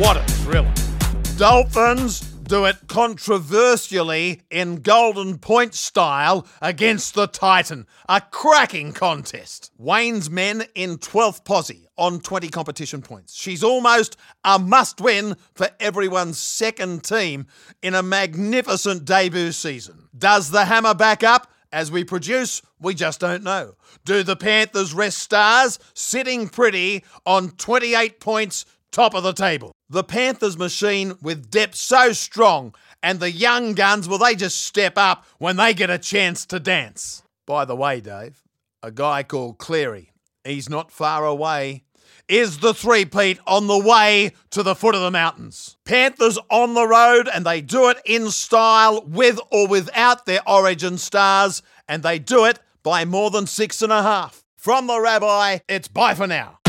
What a thriller. Dolphins do it controversially in Golden Point style against the Titan. A cracking contest. Wayne's men in 12th posse on 20 competition points. She's almost a must win for everyone's second team in a magnificent debut season. Does the hammer back up? As we produce, we just don't know. Do the Panthers rest stars sitting pretty on 28 points, top of the table? The Panthers machine with depth so strong, and the young guns, will they just step up when they get a chance to dance? By the way, Dave, a guy called Cleary, he's not far away. Is the three-peat on the way to the foot of the mountains? Panthers on the road, and they do it in style with or without their origin stars, and they do it by more than six and a half. From the Rabi, it's bye for now.